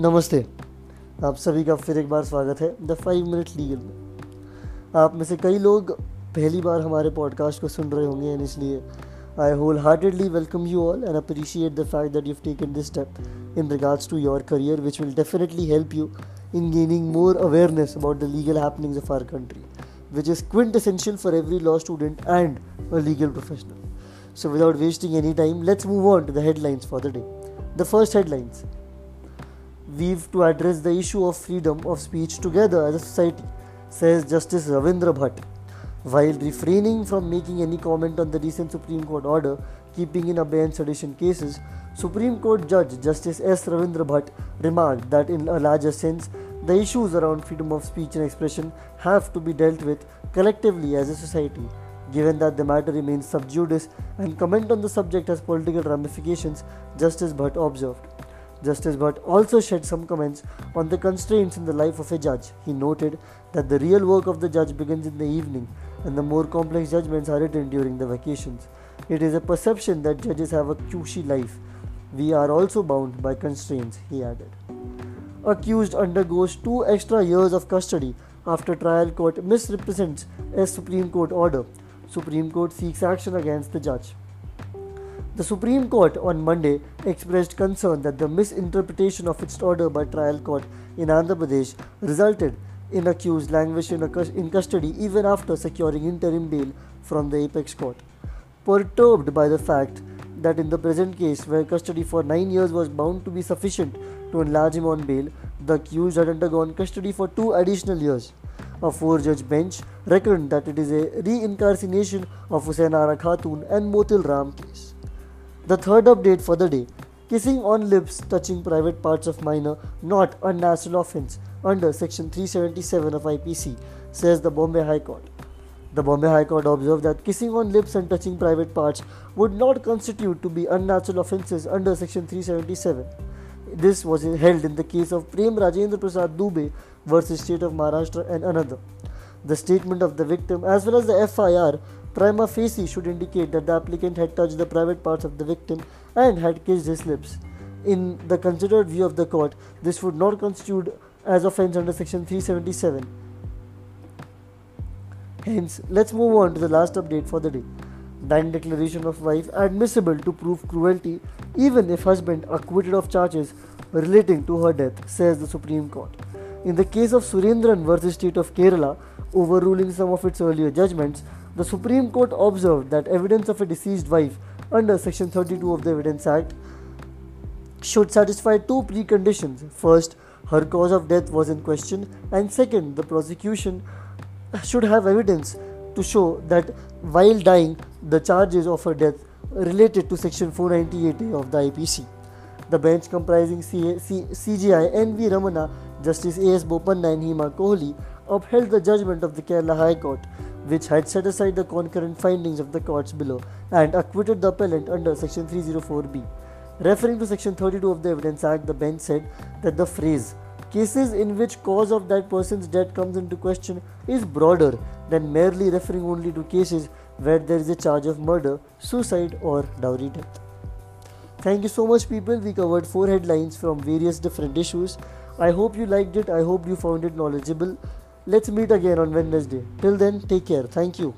नमस्ते। आप सभी का फिर एक बार स्वागत है द फाइव मिनट लीगल में। आप में से कई लोग पहली बार हमारे पॉडकास्ट को सुन रहे होंगे एंड इसलिए I wholeheartedly welcome you all and appreciate the fact that you taken this step in regards to your career which will definitely help you in gaining more awareness about the legal happenings of our country which is quintessential for every law student and a legal professional so without wasting any time let's move on to the headlines for the day the first headlines we've to address the issue of freedom of speech together as a society, says Justice Ravindra Bhat. While refraining from making any comment on the recent Supreme Court order keeping in abeyance sedition cases, Supreme Court Judge Justice S. Ravindra Bhat remarked that in a larger sense, the issues around freedom of speech and expression have to be dealt with collectively as a society. Given that the matter remains sub judice and comment on the subject has political ramifications, Justice Bhat observed. Justice Bhat also shed some comments on the constraints in the life of a judge. He noted that the real work of the judge begins in the evening and the more complex judgments are written during the vacations. It is a perception that judges have a cushy life. We are also bound by constraints, he added. Accused undergoes two extra years of custody after trial court misrepresents a Supreme Court order. Supreme Court seeks action against the judge. The Supreme Court on Monday expressed concern that the misinterpretation of its order by trial court in Andhra Pradesh resulted in accused languishing in custody even after securing interim bail from the apex court. Perturbed by the fact that in the present case, where custody for nine years was bound to be sufficient to enlarge him on bail, the accused had undergone custody for two additional years. A four judge bench reckoned that it is a reincarnation of Hussainara Khatoon and Moti Ram case. The third update for the day kissing on lips touching private parts of minor not unnatural offense under section 377 of IPC says the Bombay High Court. The Bombay High Court observed that kissing on lips and touching private parts would not constitute to be unnatural offences under section 377. This was held in the case of Prem Rajendra Prasad Dubey versus State of Maharashtra and another. The statement of the victim as well as the FIR Prima facie should indicate that the applicant had touched the private parts of the victim and had kissed his lips. In the considered view of the court, this would not constitute as offence under section 377. Hence, let's move on to the last update for the day. Dying declaration of wife admissible to prove cruelty even if husband acquitted of charges relating to her death, says the Supreme Court. In the case of Surendran versus State of Kerala, overruling some of its earlier judgments, the Supreme Court observed that evidence of a deceased wife under Section 32 of the Evidence Act should satisfy two preconditions. First, her cause of death was in question, and second, the prosecution should have evidence to show that while dying, the charges of her death related to Section 498A of the IPC. The bench comprising C- C- CJI N.V. Ramana, Justice A.S. Bopanna, and Hema Kohli upheld the judgment of the Kerala High Court which had set aside the concurrent findings of the courts below and acquitted the appellant under Section 304B. Referring to Section 32 of the Evidence Act, the bench said that the phrase cases in which cause of that person's death comes into question is broader than merely referring only to cases where there is a charge of murder, suicide, or dowry death. Thank you so much, people. We covered four headlines from various different issues. I hope you liked it. I hope you found it knowledgeable. Let's meet again on Wednesday. Till then, take care. Thank you.